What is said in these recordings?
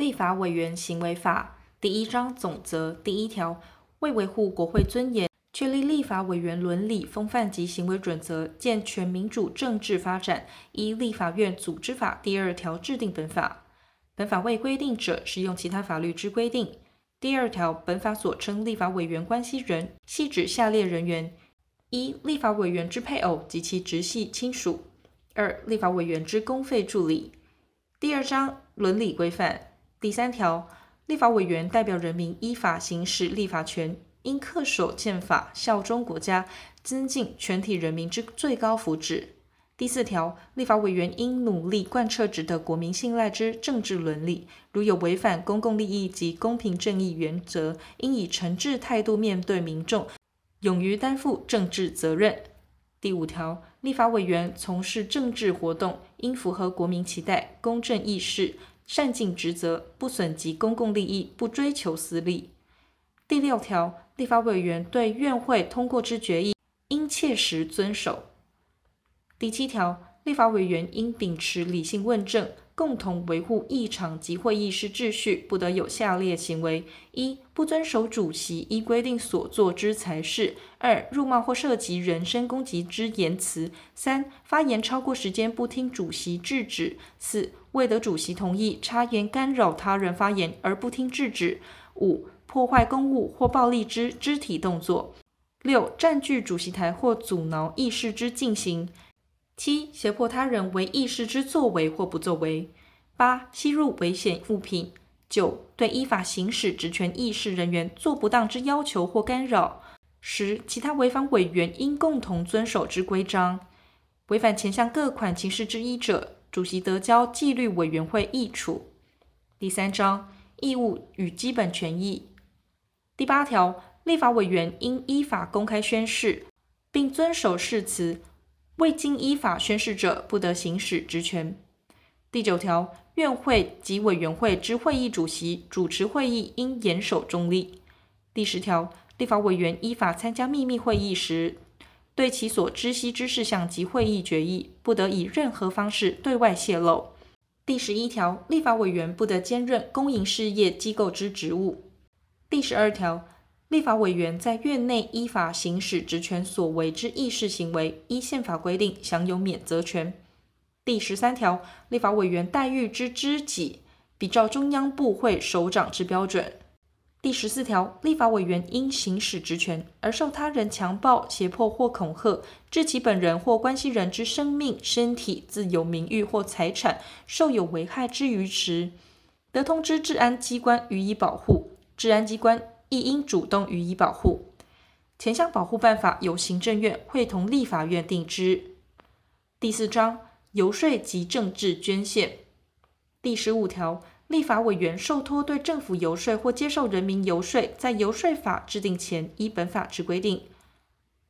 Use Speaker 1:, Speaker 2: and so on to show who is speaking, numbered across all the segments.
Speaker 1: 立法委员行为法第一章总则第一条，为维护国会尊严，确立立法委员伦理风范及行为准则，健全民主政治发展，依立法院组织法第二条制定本法。本法未规定者，适用其他法律之规定。第二条，本法所称立法委员关系人，系指下列人员：一、立法委员之配偶及其直系亲属；二、立法委员之公费助理。第二章伦理规范第三条，立法委员代表人民依法行使立法权，应恪守宪法，效忠国家，增进全体人民之最高福祉。第四条，立法委员应努力贯彻值得国民信赖之政治伦理，如有违反公共利益及公平正义原则，应以诚挚态度面对民众，勇于担负政治责任。第五条，立法委员从事政治活动，应符合国民期待，公正议事，善尽职责，不损及公共利益，不追求私利。第六条，立法委员对院会通过之决议，应切实遵守。第七条，立法委员应秉持理性问政，共同维护议场及会议室秩序，不得有下列行为：一、不遵守主席依规定所做之裁事；二、辱骂或涉及人身攻击之言辞；三、发言超过时间不听主席制止；四、未得主席同意插言干扰他人发言而不听制止；五、破坏公务或暴力之肢体动作；六、占据主席台或阻挠议事之进行。七、胁迫他人为议事之作为或不作为；八、吸入危险物品；九、对依法行使职权议事人员做不当之要求或干扰；十、其他违反委员应共同遵守之规章。违反前项各款情事之一者，主席得交纪律委员会议处。第三章义务与基本权益。第八条，立法委员应依法公开宣誓，并遵守誓词。未经依法宣誓者，不得行使职权。第九条，院会及委员会之会议主席主持会议应严守中立。第十条，立法委员依法参加秘密会议时，对其所知悉之事项及会议决议，不得以任何方式对外泄露。第十一条，立法委员不得兼任公营事业机构之职务。第十二条。立法委员在院内依法行使职权所为之议事行为，依宪法规定享有免责权。第十三条，立法委员待遇之知己，比照中央部会首长之标准。第十四条，立法委员因行使职权而受他人强暴、胁迫或恐吓，致其本人或关系人之生命、身体、自由、名誉或财产受有危害之余时，得通知治安机关予以保护。治安机关。亦应主动予以保护。前项保护办法由行政院会同立法院定之。第四章游说及政治捐献第十五条，立法委员受托对政府游说或接受人民游说，在游说法制定前，依本法之规定。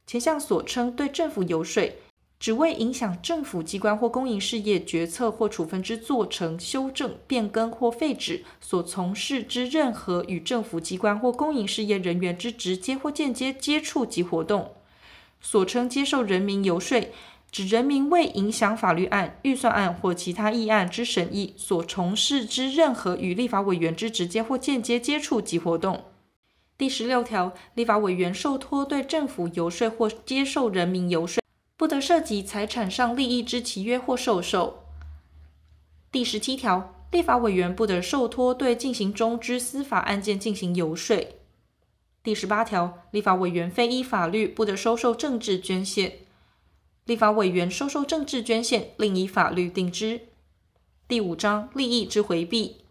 Speaker 1: 前项所称对政府游说。只为影响政府机关或公营事业决策或处分之做成、修正、变更或废止所从事之任何与政府机关或公营事业人员之直接或间接接触及活动。所称接受人民游说，指人民为影响法律案、预算案或其他议案之审议所从事之任何与立法委员之直接或间接接触及活动。第十六条，立法委员受托对政府游说或接受人民游说。不得涉及财产上利益之契约或授受。第十七条，立法委员不得受托对进行中之司法案件进行游说。第十八条，立法委员非依法律不得收受政治捐献。立法委员收受政治捐献，另依法律定之。第五章，利益之回避。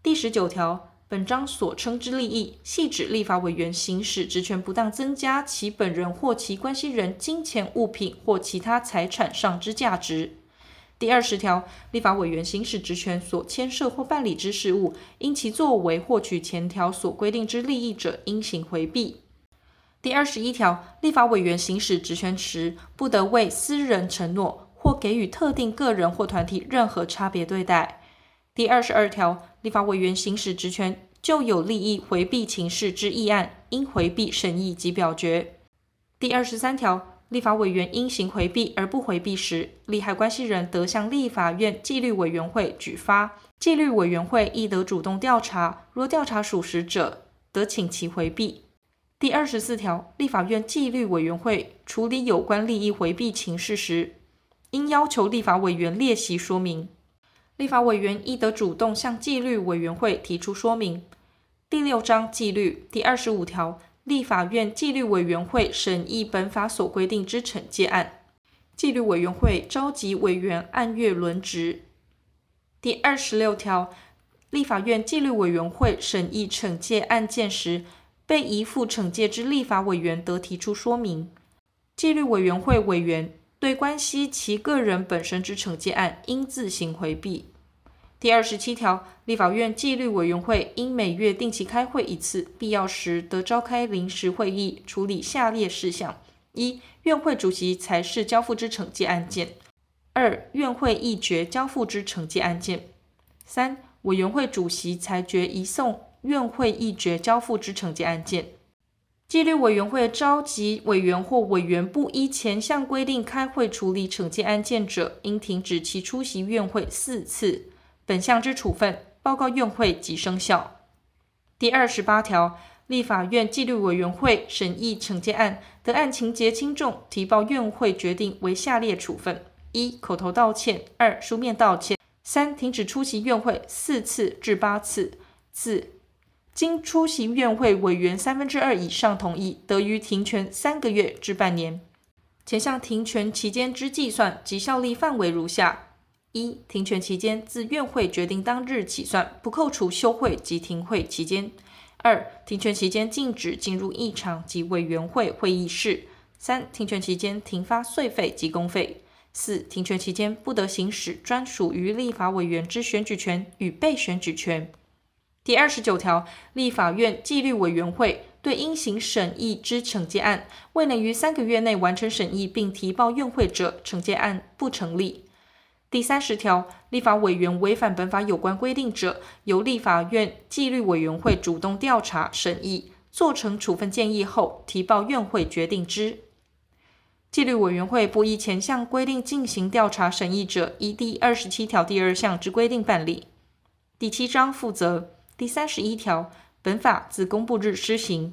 Speaker 1: 第十九条。本章所称之利益，系指立法委员行使职权不当，增加其本人或其关系人金钱、物品或其他财产上之价值。第二十条，立法委员行使职权所牵涉或办理之事务，因其作为获取前条所规定之利益者，应行回避。第二十一条，立法委员行使职权时，不得为私人承诺或给予特定个人或团体任何差别对待。第二十二条，立法委员行使职权，就有利益回避情事之议案，应回避审议及表决。第二十三条，立法委员因行回避而不回避时，利害关系人得向立法院纪律委员会举发，纪律委员会亦得主动调查，若调查属实者，得请其回避。第二十四条，立法院纪律委员会处理有关利益回避情事时，应要求立法委员列席说明。立法委员亦得主动向纪律委员会提出说明。第六章纪律第二十五条，立法院纪律委员会审议本法所规定之惩戒案。纪律委员会召集委员按月轮值。第二十六条，立法院纪律委员会审议惩戒案件时，被移付惩戒之立法委员得提出说明。纪律委员会委员对关系其个人本身之惩戒案，应自行回避。第二十七条，立法院纪律委员会应每月定期开会一次，必要时得召开临时会议，处理下列事项：一、院会主席裁示交付之惩戒案件；二、院会议决交付之惩戒案件；三、委员会主席裁决移送。院会议决交付之惩戒案件，纪律委员会召集委员或委员不依前项规定开会处理惩戒案件者，应停止其出席院会四次。本项之处分报告院会即生效。第二十八条，立法院纪律委员会审议惩戒案，得按情节轻重提报院会决定为下列处分：一、口头道歉；二、书面道歉；三、停止出席院会四次至八次；四。经出席院会委员三分之二以上同意，得予停权三个月至半年。前项停权期间之计算及效力范围如下：一、停权期间自院会决定当日起算，不扣除休会及停会期间；二、停权期间禁止进入议场及委员会会议室；三、停权期间停发税费及公费；四、停权期间不得行使专属于立法委员之选举权与被选举权。第二十九条，立法院纪律委员会对应行审议之惩戒案，未能于三个月内完成审议并提报院会者，惩戒案不成立。第三十条，立法委员违反本法有关规定者，由立法院纪律委员会主动调查审议，做成处分建议后，提报院会决定之。纪律委员会不依前项规定进行调查审议者，依第二十七条第二项之规定办理。第七章负责。第三十一条，本法自公布日施行。